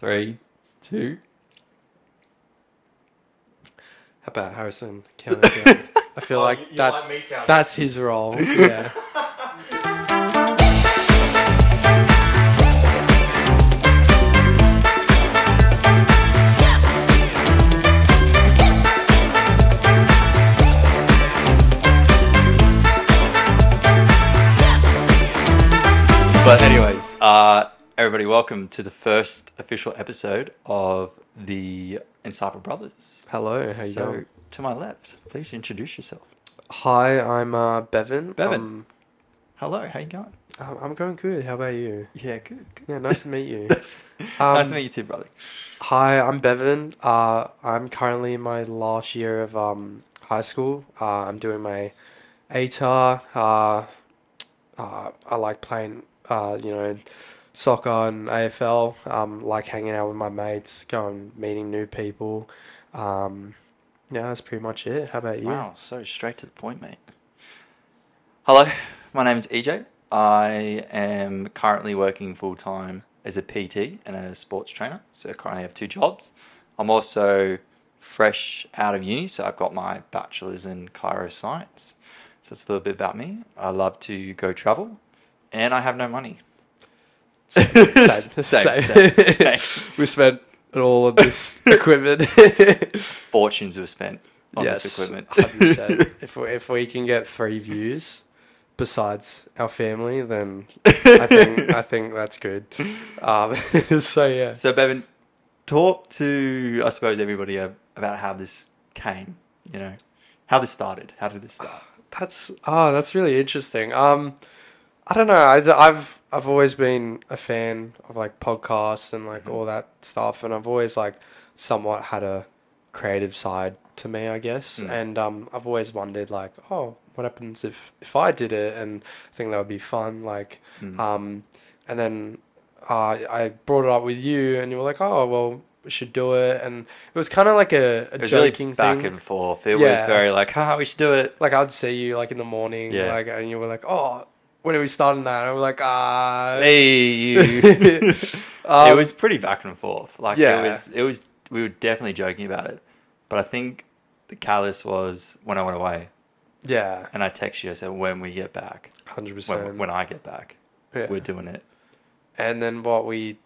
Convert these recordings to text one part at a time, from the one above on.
Three, two. How about Harrison counting? I feel Oh, like you- you that's like me counting. that's his role. Yeah. But anyways, uh, everybody, welcome to the first official episode of the Insightful Brothers. Hello, how you so, to my left, please introduce yourself. Hi, I'm uh, Bevan. Bevan. Um, Hello, how you going? I'm I'm going good. How about you? Yeah, good. good. Yeah, nice to meet you. nice Um, to meet you too, brother. Hi, I'm Bevan. Uh, I'm currently in my last year of um, high school. Uh, I'm doing my ATAR. Uh, uh, I like playing, uh, you know, soccer and AFL. Um, like hanging out with my mates, going meeting new people. Um, yeah, that's pretty much it. How about you? Wow, so straight to the point, mate. Hello, my name is EJ. I am currently working full time as a PT and a sports trainer. So I currently have two jobs. I'm also fresh out of uni, so I've got my bachelor's in chiro science. So that's a little bit about me. I love to go travel, and I have no money. Same. Same, same, same. we spent all of this equipment. Fortunes were spent on yes, this equipment. 100%. if we, if we can get three views besides our family, then I think I think that's good. Um, so yeah, So, Bevan, talk to, I suppose, everybody about how this came, you know, how this started. How did this start? that's oh, that's really interesting. Um, I don't know. I, have I've always been a fan of like podcasts and like all that stuff, and I've always like somewhat had a creative side to me, I guess. Mm. And um, I've always wondered like, oh, what happens if if I did it? And I think that would be fun. Like, Mm. um, and then uh, I brought it up with you, and you were like, oh, well. We should do it, and it was kind of like a, a It was really joking back thing. and forth. It was very like, haha, we should do it. like I'd see you like in the morning, Yeah. like, and you were like, "Oh, when are we starting that?" I was like, "Ah." Hey, you. Um, it was pretty back and forth. Like, Yeah. it was, it was, we were definitely joking about it. But I think the callous was when I went away yeah, and I texted you, I said, when we get back, hundred percent. when I get back, Yeah. we're doing it. And then what we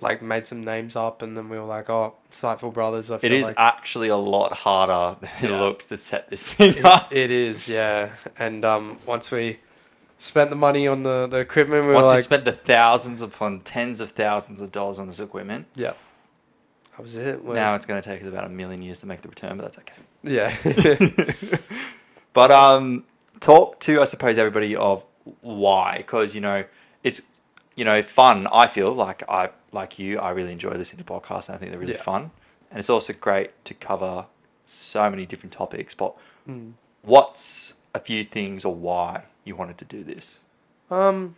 like made some names up, and then we were like, "Oh, Insightful Brothers." I It feel is like actually a lot harder than it looks to set this thing up. it, it is, yeah. And um, once we spent the money on the the equipment, we were Once like, you spent the thousands upon tens of thousands of dollars on this equipment, "Yeah, that was it." We're- now it's going to take us about a million years to make the return, but that's okay. yeah, But um, talk to I suppose everybody of why, because you know it's you know fun. I feel like I like you. I really enjoy listening to podcasts, and I think they're really Yeah. fun. And it's also great to cover so many different topics. But Mm. what's a few things or why you wanted to do this? Um,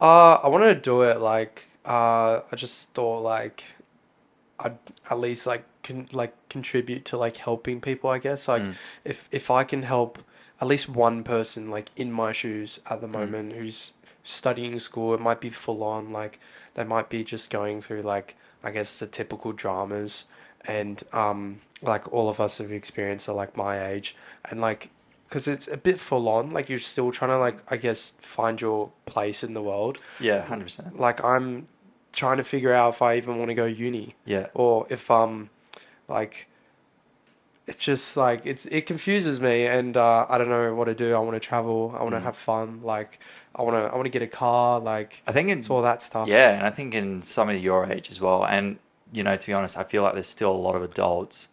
uh, I wanted to do it like uh, I just thought like I'd at least like can like contribute to like helping people. I guess like Mm. if if I can help at least one person like in my shoes at the Mm. moment who's studying school, it might be full on. Like they might be just going through like I guess the typical dramas, and um like all of us have experienced are like my age, and like because it's a bit full on. Like you're still trying to like I guess find your place in the world. Yeah, hundred percent. Like I'm trying to figure out if I even want to go uni Yeah, or if um like it's just like it's it confuses me and uh, I don't know what to do. I want to travel. I want to Mm. have fun. Like I want to I want to get a car. Like I think it's it's all that stuff. Yeah, and I think in some of your age as well. And, you know, to be honest, I feel like there's still a lot of adults,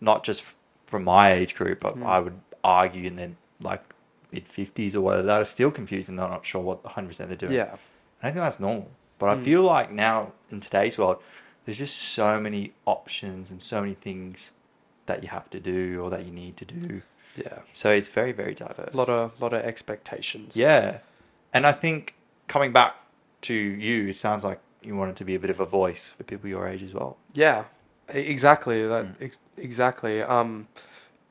not just from my age group, but Mm. I would argue in their like mid 50s or whatever, that are still confused and they're not sure what 100% they're doing. Yeah. And I think that's normal. But I Mm. feel like now in today's world, there's just so many options and so many things that you have to do or that you need to do. Yeah. So it's very, very diverse. A lot of lot of expectations. Yeah. And I think coming back to you, it sounds like you wanted to be a bit of a voice for people your age as well. Yeah, exactly. That Mm. ex- exactly. Um,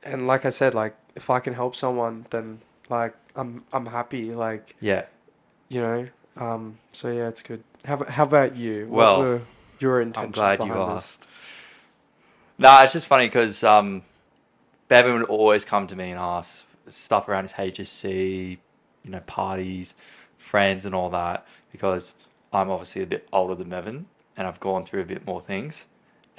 and like I said, like if I can help someone, then like I'm I'm happy. Like Yeah. you know. Um. So yeah, it's good. How how about you? What Well, were- your intentions I'm glad you this. asked. Nah, it's just funny because um, Bevan would always come to me and ask stuff around his HSC, you know, parties, friends, and all that. Because I'm obviously a bit older than Bevan, and I've gone through a bit more things.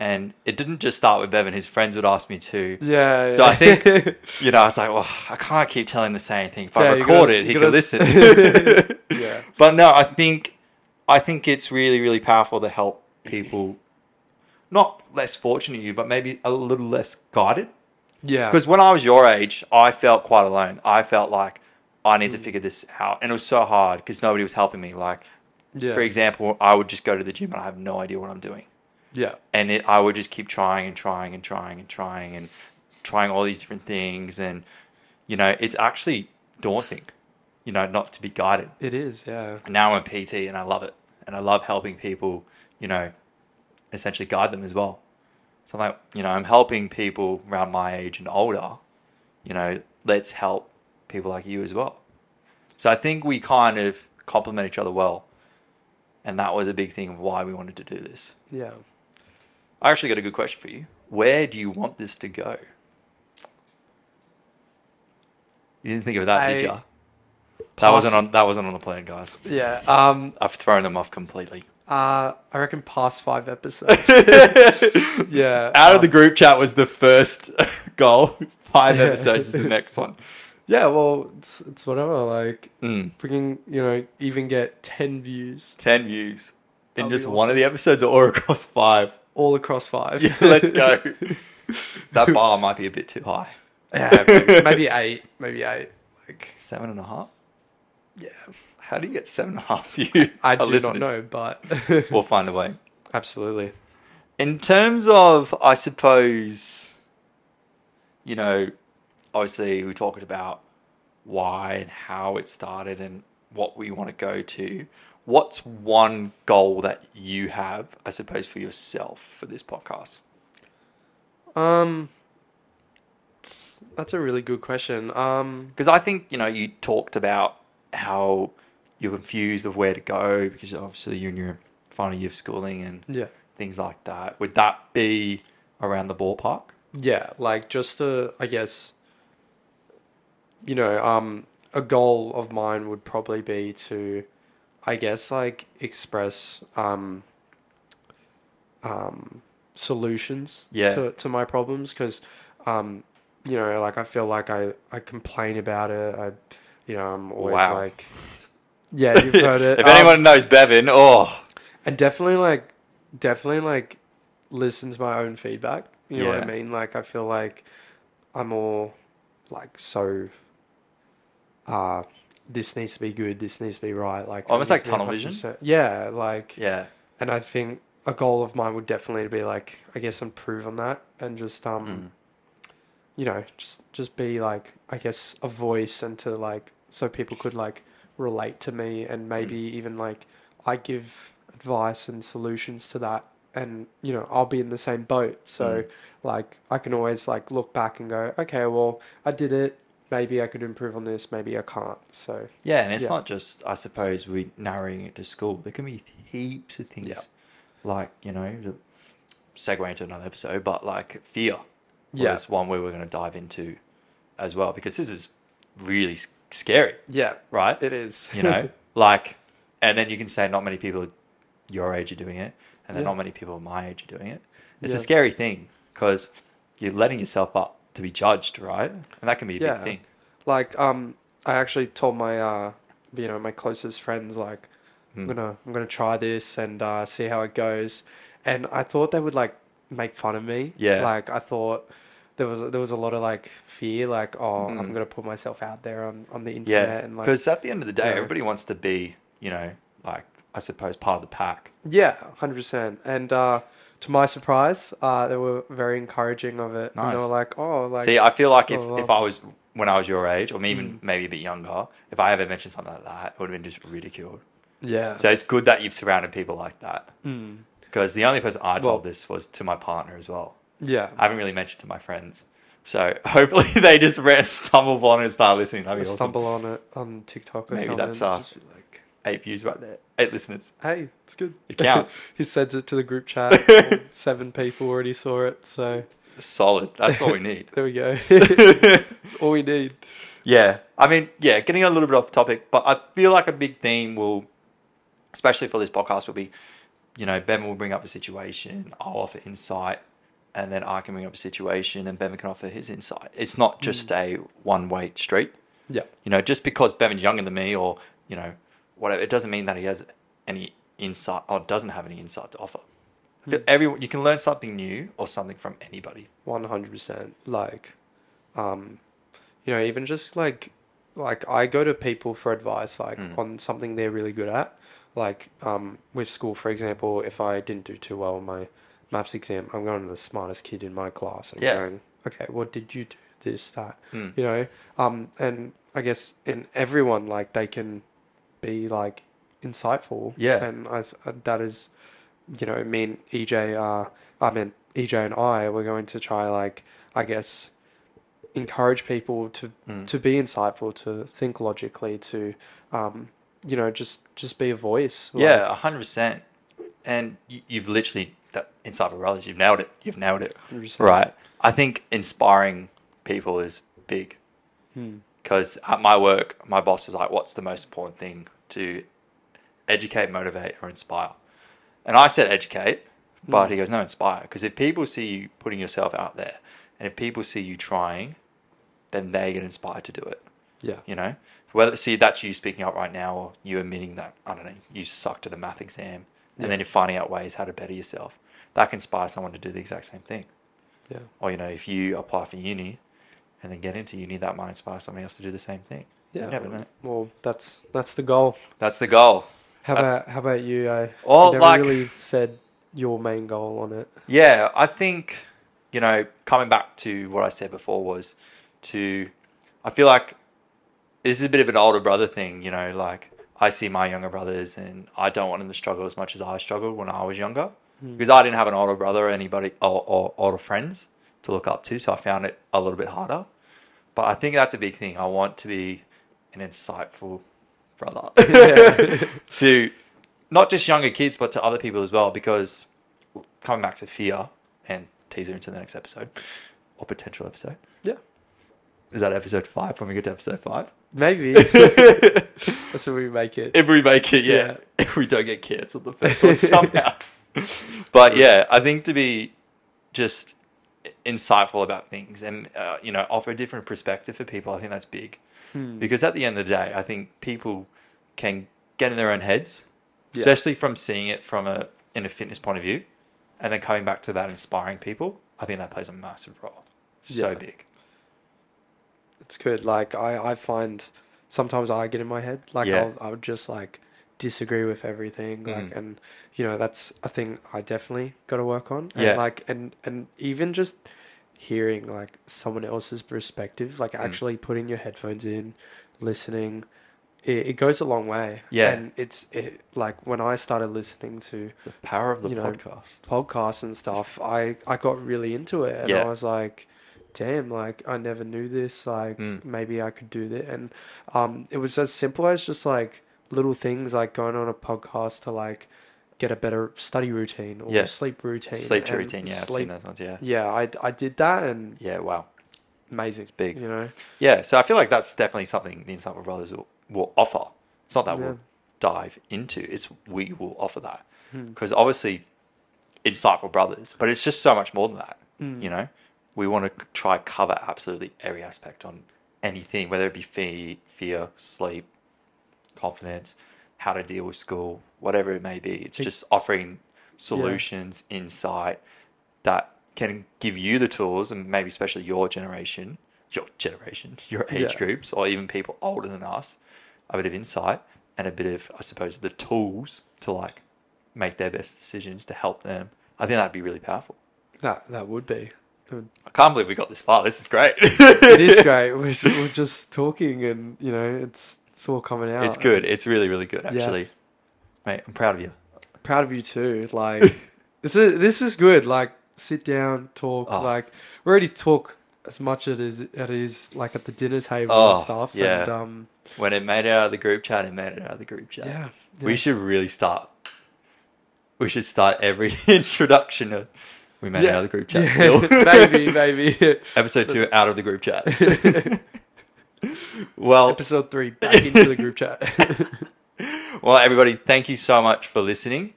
And it didn't just start with Bevan; his friends would ask me too. Yeah. So I think- You know, I was like, well, I can't keep telling the same thing. If I Yeah, you record gotta- it, he gotta- listen. yeah. But no, I think I think it's really, really powerful to help people not less fortunate you, but maybe a little less guided. Yeah. Because when I was your age, I felt quite alone. I felt like I need to Mm. figure this out. And it was so hard because nobody was helping me. Like, yeah. for example, I would just go to the gym and I have no idea what I'm doing. Yeah. And it, I would just keep trying and trying and trying and trying and trying all these different things. And, you know, it's actually daunting, you know, not to be guided. It is. Yeah. And now I'm a PT and I love it. And I love helping people, you know, essentially guide them as well. So I'm like, you know, I'm helping people around my age and older, you know, let's help people like you as well. So I think we kind of complement each other well. And that was a big thing of why we wanted to do this. Yeah. I actually got a good question for you. Where do you want this to go? You didn't think of that, did you? That wasn't on that wasn't on the plan, guys. Yeah. Um. I've thrown them off completely. Uh. I reckon past five episodes. yeah. Out of um, the group chat was the first goal. Five Yeah. episodes is the next one. Yeah. Well, it's it's whatever. Like, Mm. freaking, you know, even get ten views Ten views in That'd just one of the episodes or across five. all across five. Yeah, let's go. that bar might be a bit too high. yeah. Maybe, maybe eight. Maybe eight. Like. Seven and a half. Yeah. How do you get seven and a half views? I do listeners? not know, but We'll find a way. absolutely. In terms of, I suppose, you know, obviously we talked about why and how it started and what we want to go to. What's one goal that you have, I suppose, for yourself for this podcast? Um. That's a really good question. Um. Because I think, you know, you talked about how you're confused of where to go because obviously you're in your final year of schooling and Yeah. things like that. Would that be around the ballpark? Yeah, like just to, I guess, you know, um, a goal of mine would probably be to, I guess, like express um, um, solutions Yeah. to, to my problems because, um, you know, like I feel like I, I complain about it. I, you know, I'm always Wow. like, yeah, you've heard it. if Um, anyone knows Bevan oh, and definitely like definitely like listen to my own feedback you know what i mean like i feel like i'm all like so uh this needs to be good this needs to be right like it Almost like tunnel vision? yeah like yeah. and i think a goal of mine would definitely be like i guess improve on that and just um Mm. you know just just be like i guess a voice and to like so people could like relate to me and maybe Mm. even like i give advice and solutions to that and you know i'll be in the same boat so Mm. like i can always like look back and go okay well i did it maybe i could improve on this maybe i can't so Yeah, and it's Yeah. not just, I suppose, we narrowing it to school. There can be heaps of things, Yeah. like you know, the segue into another episode, but like fear. Yeah. was one we're going to dive into as well because this is really scary, yeah right? it is You know, like, and then you can say not many people your age are doing it, and then Yeah. not many people my age are doing it. It's a scary thing because you're letting yourself up to be judged, right? And that can be a Yeah. big thing. like um i actually told my uh you know my closest friends like i'm Hmm. gonna i'm gonna try this and uh see how it goes and i thought they would like make fun of me Yeah. like i thought there was there was a lot of like fear like oh i'm Mm. gonna put myself out there on on the Yeah, internet and like because at the end of the day, you know. everybody wants to be, you know, like I suppose part of the pack. yeah 100% and uh to my surprise uh they were very encouraging of it and they were like oh like See, I feel like if, Oh, if. I was when I was your age, or even Mm. maybe a bit younger, if I ever mentioned something like that, it would have been just ridiculed. yeah So it's good that you've surrounded people like that. Mm. Because the only person I told Well- this was to my partner as well. yeah I haven't really mentioned to my friends. So hopefully they just re- stumble upon it and start listening. That'd be awesome. stumble on it on TikTok or Maybe something. that's, uh, like, eight views right there, eight listeners. Hey, it's good. It counts. he sends it to the group chat. Seven people already saw it, so Solid. That's all we need. there we go. it's all we need. Yeah, I mean, yeah, getting a little bit off topic, but I feel like a big theme will, especially for this podcast, will be, you know, Ben will bring up a situation, I'll offer insight, and then I can bring up a situation, and Bevan can offer his insight. It's not just mm. a one way street. Yeah. You know, just because Bevan's younger than me, or you know, whatever, it doesn't mean that he has any insight or doesn't have any insight to offer. I Everyone, you can learn something new or something from anybody. One hundred percent. Like, um, you know, even just like, like I go to people for advice, like Mm. on something they're really good at. Like, um, with school, for example, if I didn't do too well in my maths exam, I'm going to the smartest kid in my class and Yeah. going, okay, what did you do? This, that, Mm. you know. Um, and I guess in everyone, like they can be like insightful. Yeah. And I, that is, you know, me and EJ are, I mean, EJ and I, we're going to try, like, I guess, encourage people to, Mm. to be insightful, to think logically, to, um, you know, just, just be a voice. Yeah, hundred percent. And you, you've literally that insightful brothers. You've nailed it. You've nailed it. 100%. Right. I think inspiring people is big Hmm. Because at my work, my boss is like, "What's the most important thing to educate, motivate, or inspire?" And I said educate, but Hmm. he goes, "No, inspire." Because if people see you putting yourself out there, and if people see you trying, then they get inspired to do it. Yeah. You know, whether see that's you speaking up right now, or you admitting that I don't know you sucked at a math exam, Yeah. and then you're finding out ways how to better yourself. That can inspire someone to do the exact same thing. Yeah. Or you know, if you apply for uni, and then get into you need that might inspire somebody else to do the same thing. You Yeah. never know. Well, that's, that's the goal. That's the goal. How That's- about, how about you? I Well, never like- really said your main goal on it. Yeah, I think, you know, coming back to what I said before was to, I feel like this is a bit of an older brother thing, you know, like I see my younger brothers and I don't want them to struggle as much as I struggled when I was younger hmm. because I didn't have an older brother or anybody or, or older friends to look up to. So I found it a little bit harder. But I think that's a big thing. I want to be an insightful brother to not just younger kids, but to other people as well. Because coming back to fear and teaser into the next episode or potential episode. Yeah. Is that episode five when we get to episode five? Maybe. That's what we make it. If we make it, yeah. Yeah. If we don't get cancelled the first one somehow. but yeah, I think to be just insightful about things and, uh, you know, offer a different perspective for people, I think that's big. Hmm. Because at the end of the day, I think people can get in their own heads, Yeah. especially from seeing it from a in a fitness point of view, and then coming back to that inspiring people. I think that plays a massive role. So Yeah. big. It's good. Like I, I find sometimes I get in my head. Like Yeah. I'll, I would just like disagree with everything. Like Mhm. and you know that's a thing I definitely got to work on. And Yeah. Like and and even just hearing like someone else's perspective, like Mm. actually putting your headphones in, listening. It, it goes a long way. Yeah. And it's it, like when I started listening to The power of the You know, podcast. podcasts and stuff, I, I got really into it and Yeah. I was like, damn, like I never knew this. Like Mm. maybe I could do that. And um, it was as simple as just like little things like going on a podcast to like get a better study routine or Yeah. sleep routine. Sleep routine, yeah, I've seen sleep- those ones, yeah. Yeah, I, I did that and Yeah, wow. amazing. It's big. You know, Yeah, so I feel like that's definitely something the Insightful Brothers will, will offer. It's not that Yeah. we'll dive into, it's we will offer that. Hmm. Because obviously, Insightful Brothers, but it's just so much more than that. Mm. You know, we want to try cover absolutely every aspect on anything, whether it be fear, sleep, confidence, how to deal with school, whatever it may be. It's just offering solutions, insight that can give you the tools, and maybe especially your generation, your generation, your age Yeah. groups, or even people older than us, a bit of insight and a bit of, I suppose, the tools to like make their best decisions to help them. I think that'd be really powerful. that that would be. I can't believe we got this far. This is great. It is great. We're, we're just talking and you know it's it's all coming out. It's good. It's really, really good, Yeah. actually. Mate, I'm proud of you. proud of you too. Like, it's a, this is good. Like, sit down, talk. Oh. Like, we already talk as much as it is, it is like at the dinner table Oh, and stuff. yeah. And, um, When it made it out of the group chat, it made it out of the group chat. yeah. We should really start. We should start every introduction of we made it out of the group chat Yeah, still. maybe, maybe. Episode two out of the group chat. Well, Episode three, back into the group chat. well, everybody, thank you so much for listening.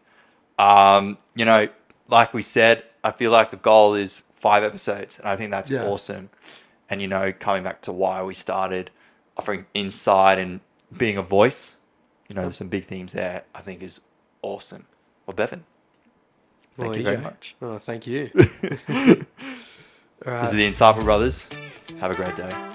Um, you know, like we said, I feel like the goal is five episodes, and I think that's Yeah. awesome. And you know, coming back to why we started offering insight and being a voice, you know, there's some big themes there. I think is awesome. Well, Bevan, thank Well, you very much. oh, thank you. All This is the Insightful Brothers. Have a great day.